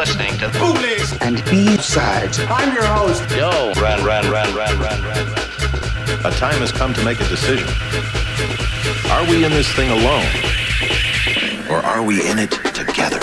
listening to Boobies and B-Sides. I'm your host, Yo. Ran, ran, ran, ran, ran, ran. A time has come to make a decision. Are we in this thing alone? Or are we in it together?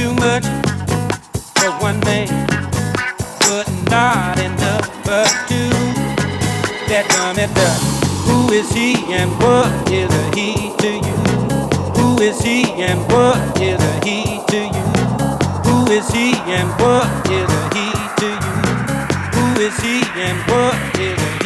too much for one man but not enough for two. That dummy does. Who is he and what is a he to you? Who is he and what is a he to you? Who is he and what is a he to you? Who is he and what is a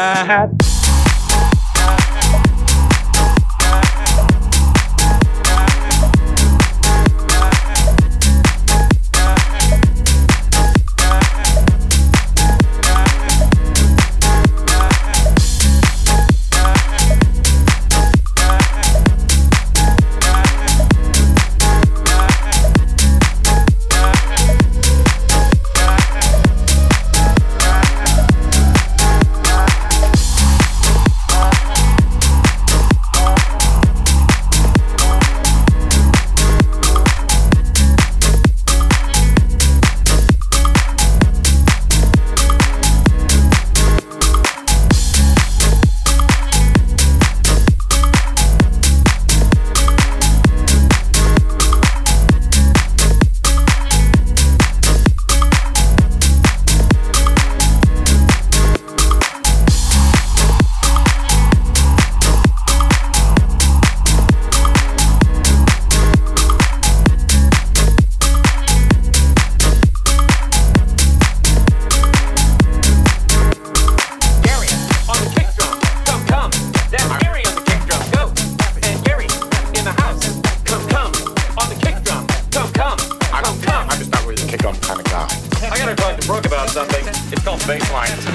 hat.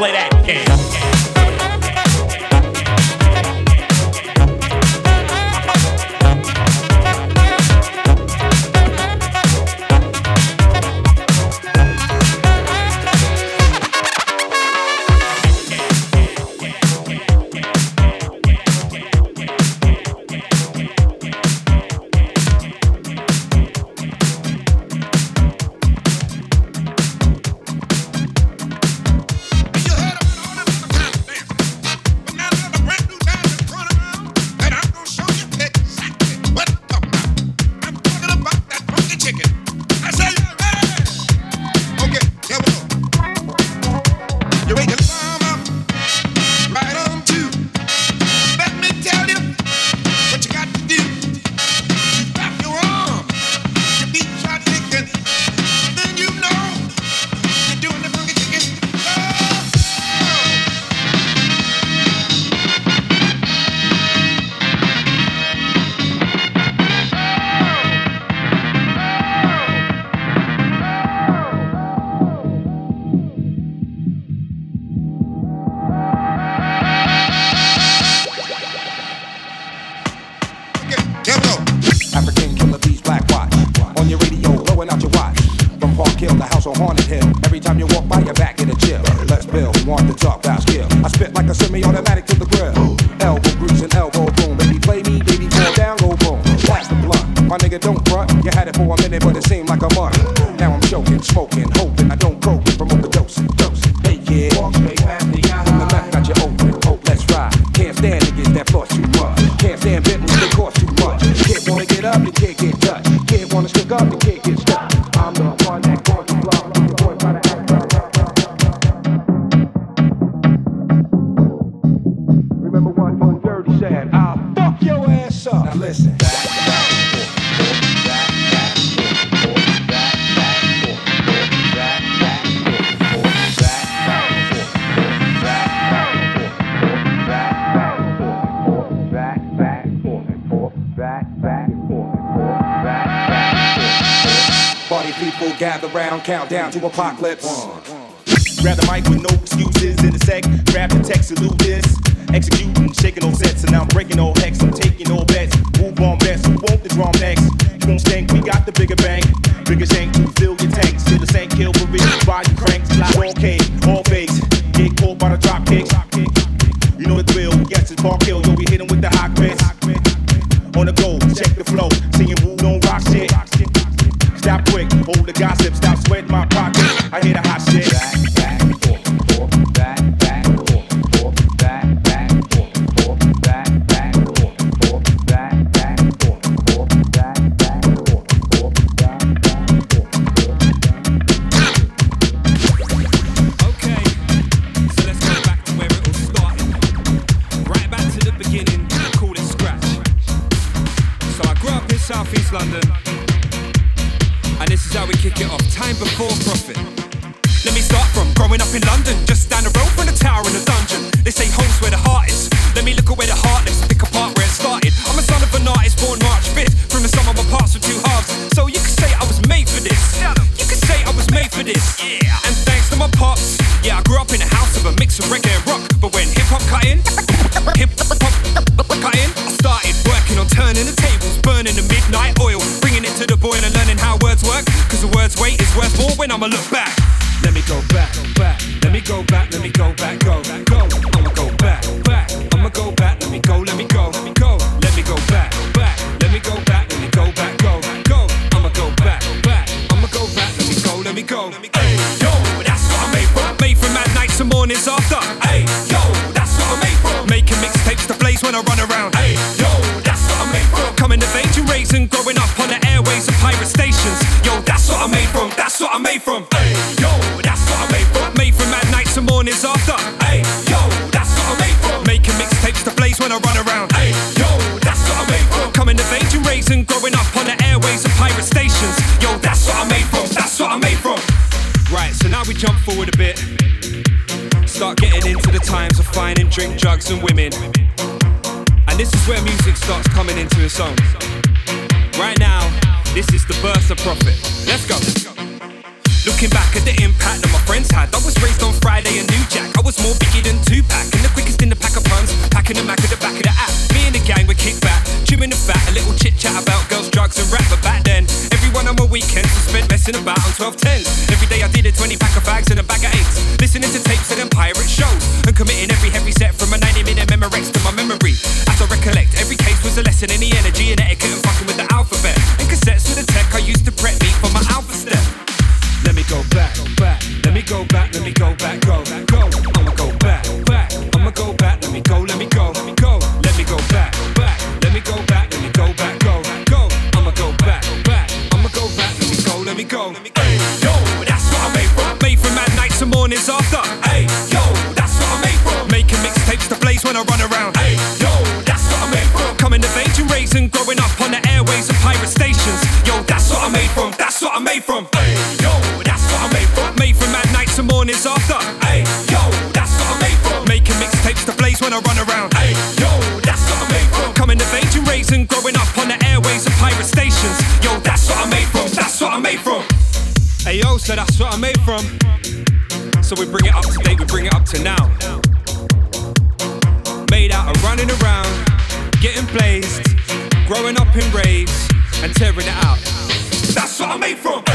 play that game. wanna stick up down to apocalypse. One, I'ma look back. Let me go back, go back. Let me go back, let me go back. song. Right now, this is the birth of profit. Let's go. Looking back at the impact that my friends had, I was raised on Friday and New Jack. I was more biggie than Tupac, and the quickest in the pack of puns, packing the Mac at the back of the app. Me and the gang were kick back, chewing the fat, a little chit chat about girls, drugs, and rap. But back then, everyone on my weekends was spent messing about on 1210s. up. Hey, yo, that's what I'm made from. Making mixtapes to blaze when I run around. Hey, yo, that's what I'm made from. Coming of age and raising, growing up on the airways of pirate stations. Yo, that's what I'm made from. That's what I'm made from. Hey, yo, that's what I'm made from. Made from mad nights and mornings after. Hey, yo, that's what I'm made from. Making mixtapes to blaze when I run around. Hey, yo, that's what I'm made from. Coming of age and raising, growing up on the airways of pirate stations. Yo, that's what I'm made from. That's what I'm made from. Hey yo, so that's what I'm made from so we bring it up to date, we bring it up to now. Made out of running around, getting blazed, growing up in raves, and tearing it out. That's what I'm made from.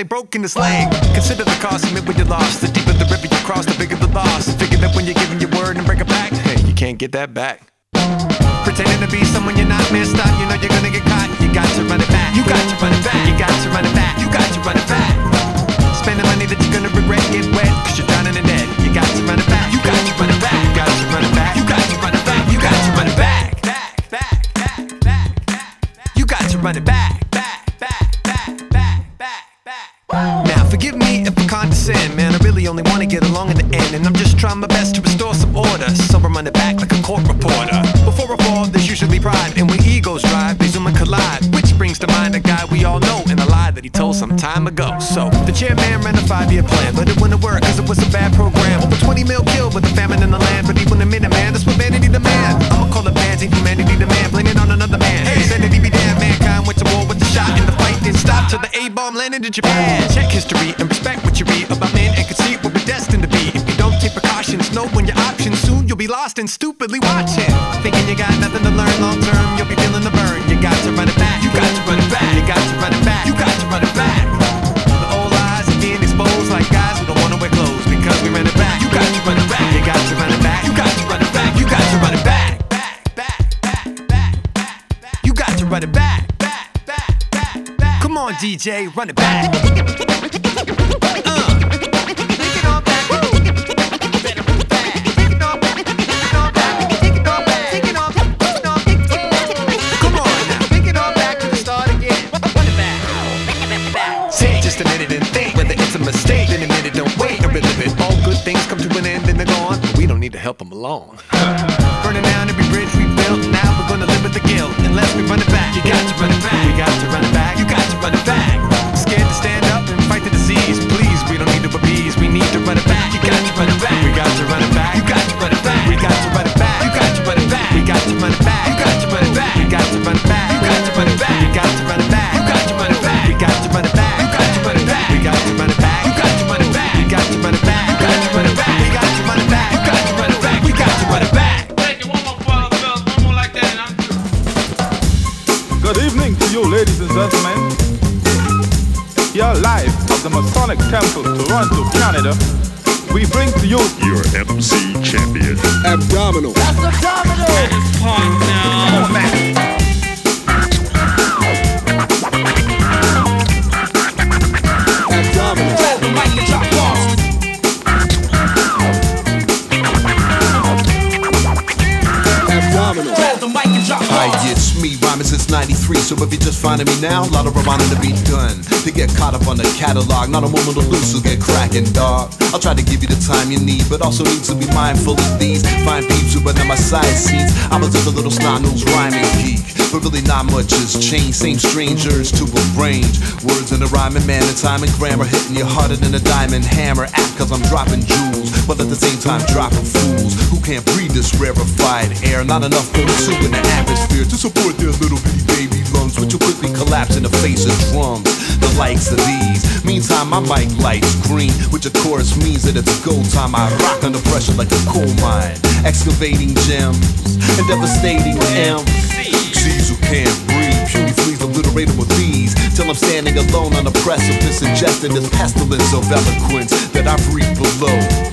they broke into slang. Consider the cost, admit what you lost. The deeper the river you cross, the bigger the loss. Figure that when you're giving your word and break it back, hey, you can't get that back. Japan. DJ, run it back. So if you're just finding me now, a lot of reminding to be done. To get caught up on the catalog, not a moment to lose, so get cracking, dog. I'll try to give you the time you need, but also need to be mindful of these fine peeps who been my side seats. I was just a little snot nose rhyming geek, but really not much has changed. Same strangers to arrange words in a rhyming manner, time and grammar hitting you harder than a diamond hammer. Act cause I'm dropping jewels, but at the same time dropping fools who can't breathe this rarefied air. Not enough O2 in the atmosphere to support their little bitty baby too quickly collapse in the face of drums. The likes of these. Meantime, my mic lights green, which of course means that it's go time. I rock under pressure like a coal mine, excavating gems and devastating MCs who can't breathe. Puny fleas obliterated with these. Till I'm standing alone on a precipice, ingesting this pestilence of eloquence that I breathe below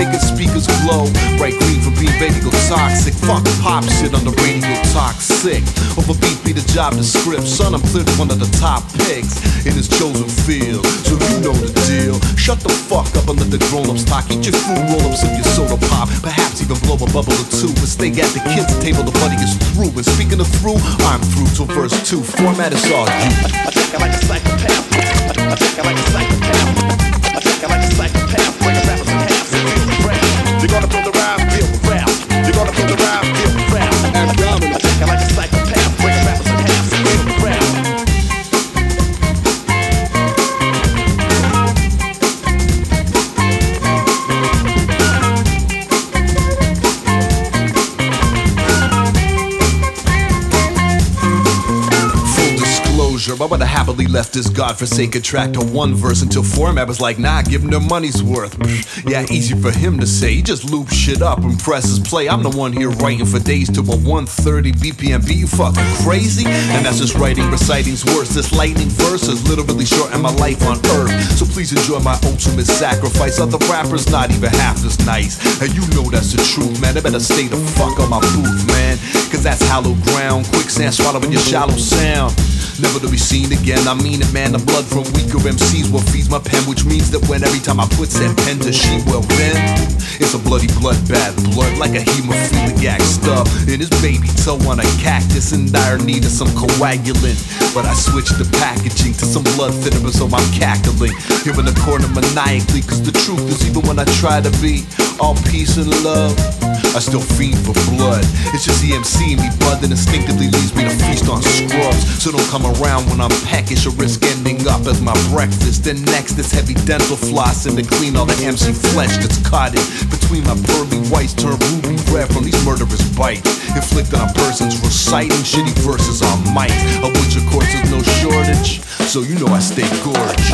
making speakers glow. bright green for being baby go toxic. Fuck pop shit on the radio toxic. Over beat be the job description. I'm clearly one of the top picks in his chosen field. So you know the deal. Shut the fuck up and let the grown ups talk. Eat your food, roll up, sip your soda pop. Perhaps even blow a bubble or two. But stay at the kids' table, the buddy is through. And speaking of through, I'm through till verse two. Format is all you. I think I like a psychopath. I think I like a psychopath. I think I like a psychopath. Bring a rapper's you're gonna feel the happily left this godforsaken track to one verse until format was like, nah, give him their money's worth. Yeah, easy for him to say. He just loops shit up and presses play. I'm the one here writing for days to a 130 BPM beat. You fucking crazy? And that's just writing, reciting's worse. This lightning verse is literally shorting my life on earth. So please enjoy my ultimate sacrifice. Other rappers not even half as nice. And you know that's the truth, man. I better stay the fuck on my booth, man. Cause that's hollow ground. Quicksand swallowing your shallow sound. Never to be seen again. I mean it, man. The blood from weaker MCs what feeds my pen, which means that when every time I put said pen to sheet, well then it's a bloody bloodbath, blood like a hemophiliac stub in his baby toe on a cactus in dire need of some coagulant. But I switched the packaging to some blood thinner, so I'm cackling. Here in the corner maniacally, cause the truth is even when I try to be all peace and love. I still fiend for blood. It's just the MC in me, blood that instinctively leads me to feast on scrubs. So don't come around when I'm peckish or risk ending up as my breakfast. Then next, it's heavy dental floss and to clean all the MC flesh that's caught in between my pearly whites turned ruby red from these murderous bites. Inflicted on persons reciting shitty verses on mic, of which of course is no shortage. So you know I stay gorgeous.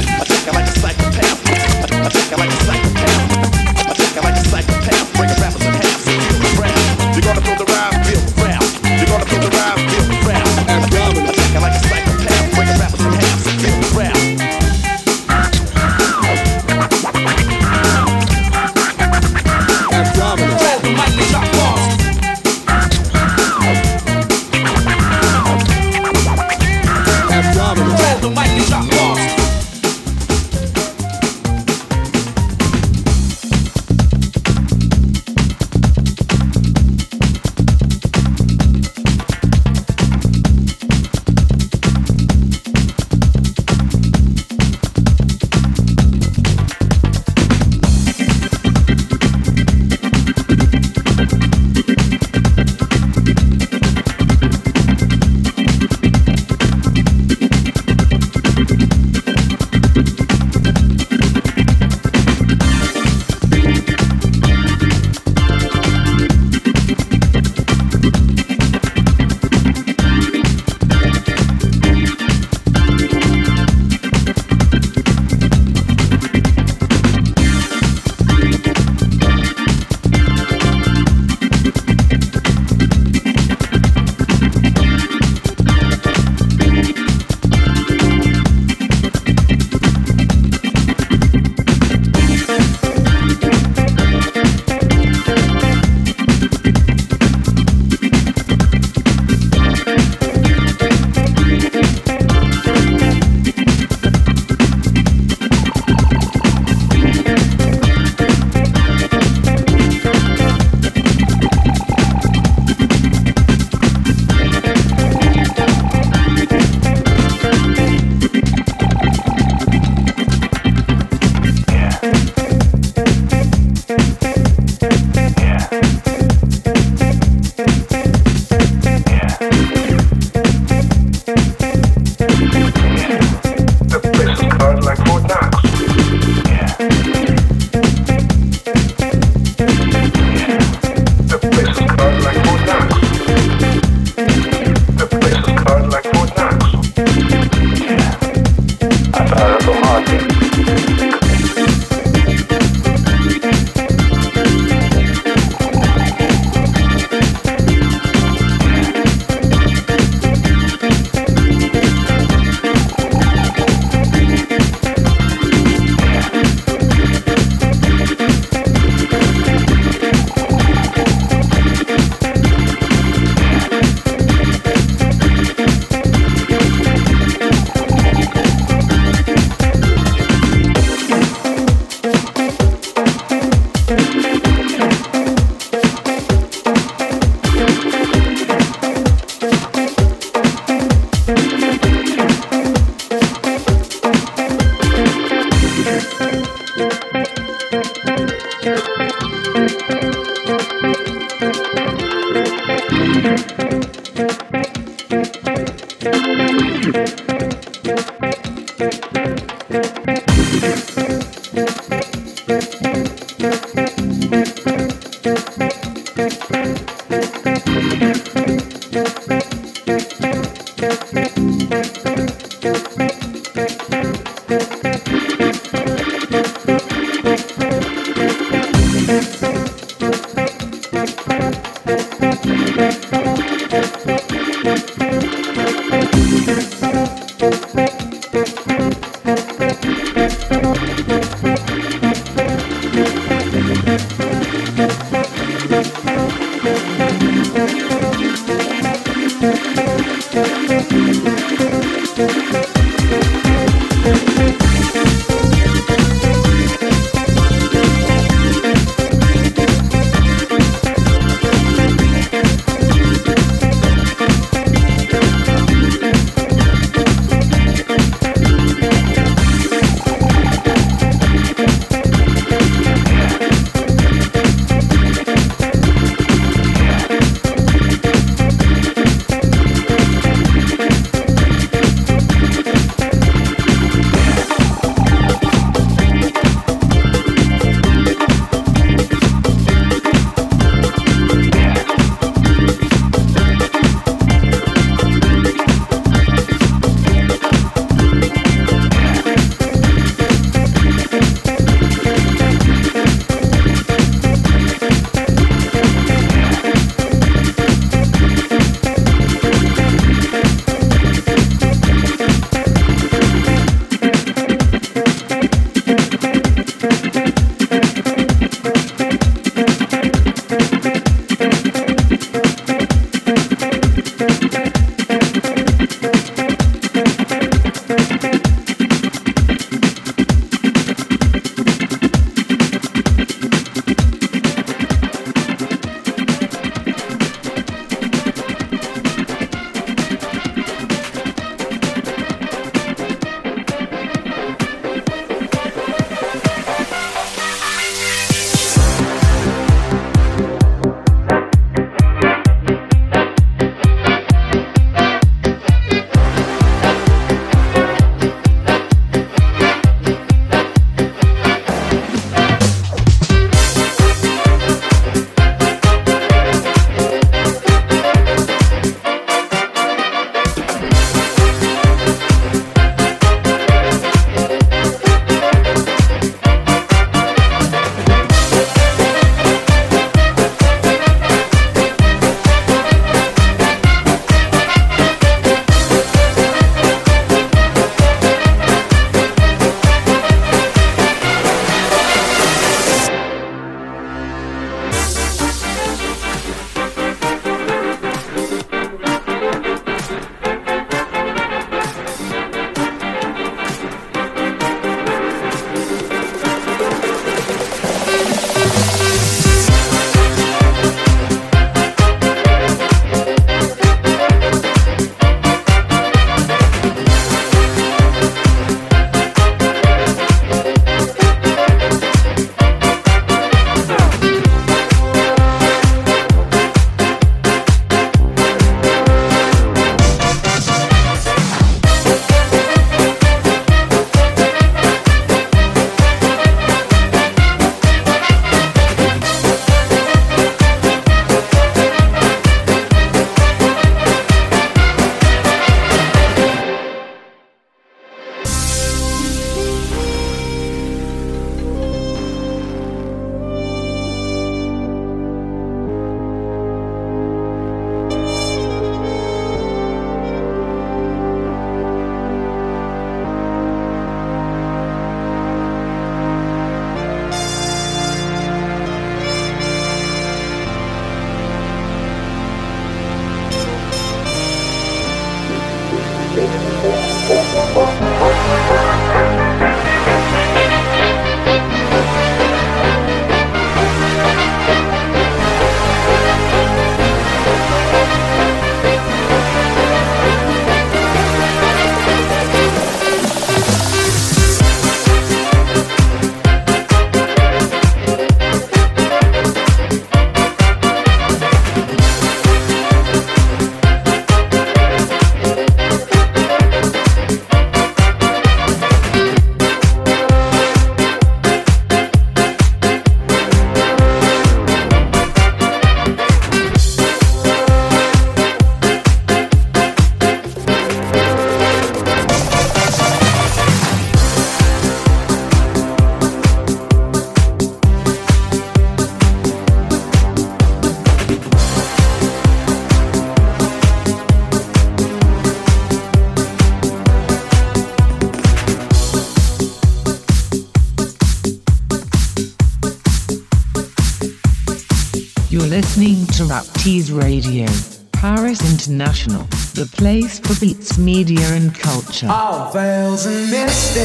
Keys Radio, Paris International, the place for beats, media, and culture. All veils and misty,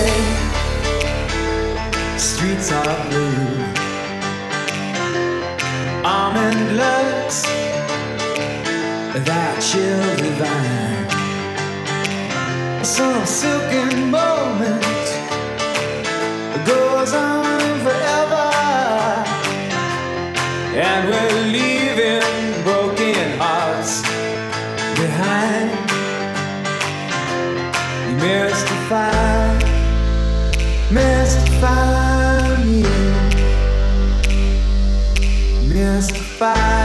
streets are blue. Almond looks, that chill divine. Some silken moment goes on. mystify, mystify me, mystify.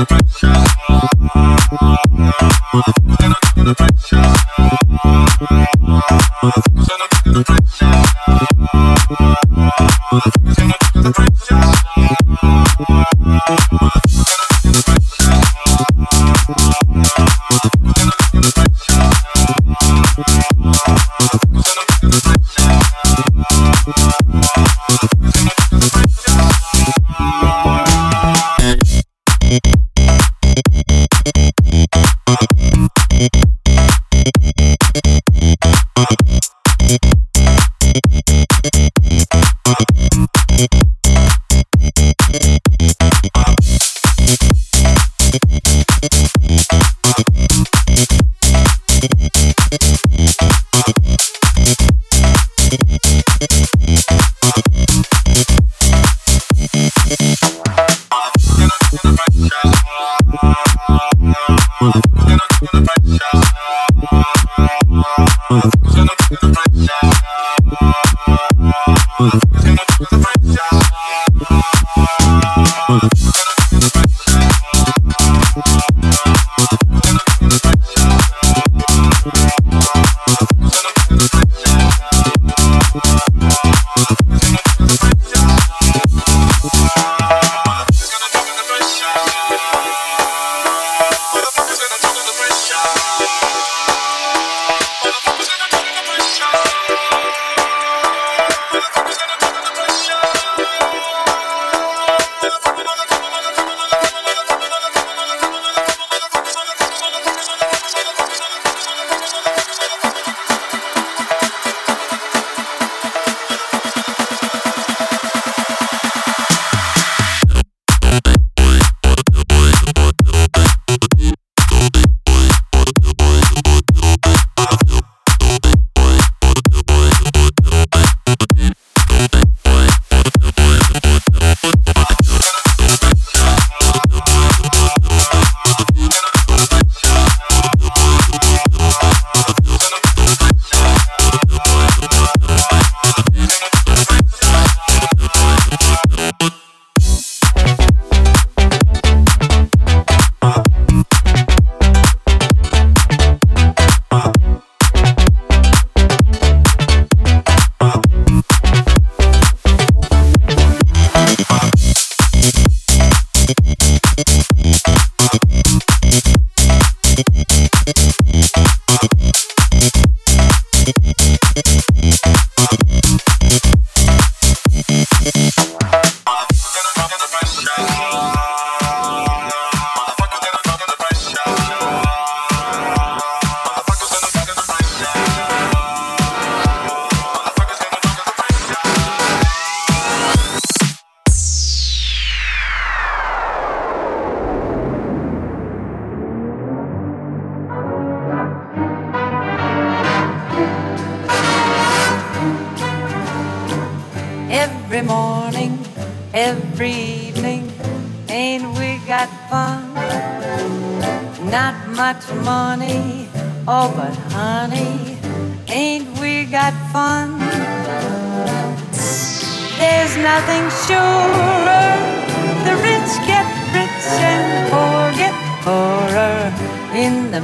pressure.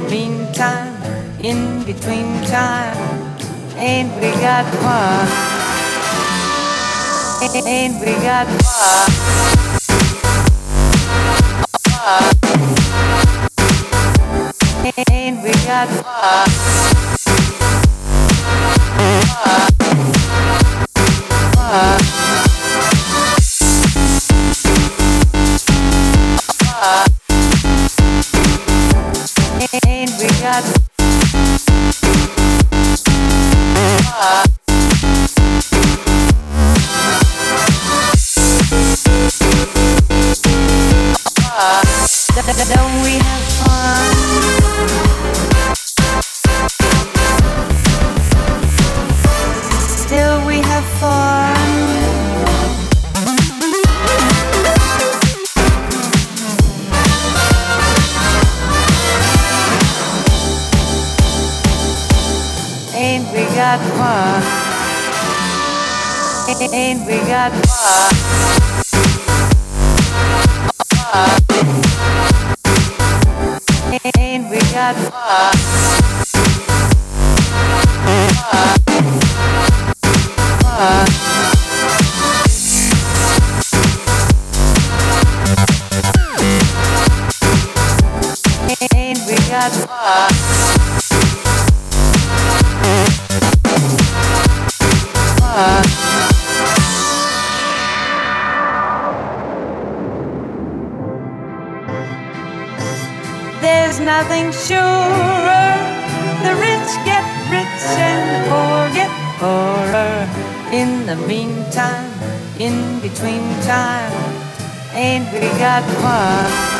meantime, in between time, ain't we got fun? Ain't we got fun? Ain't we got fun? Ain't we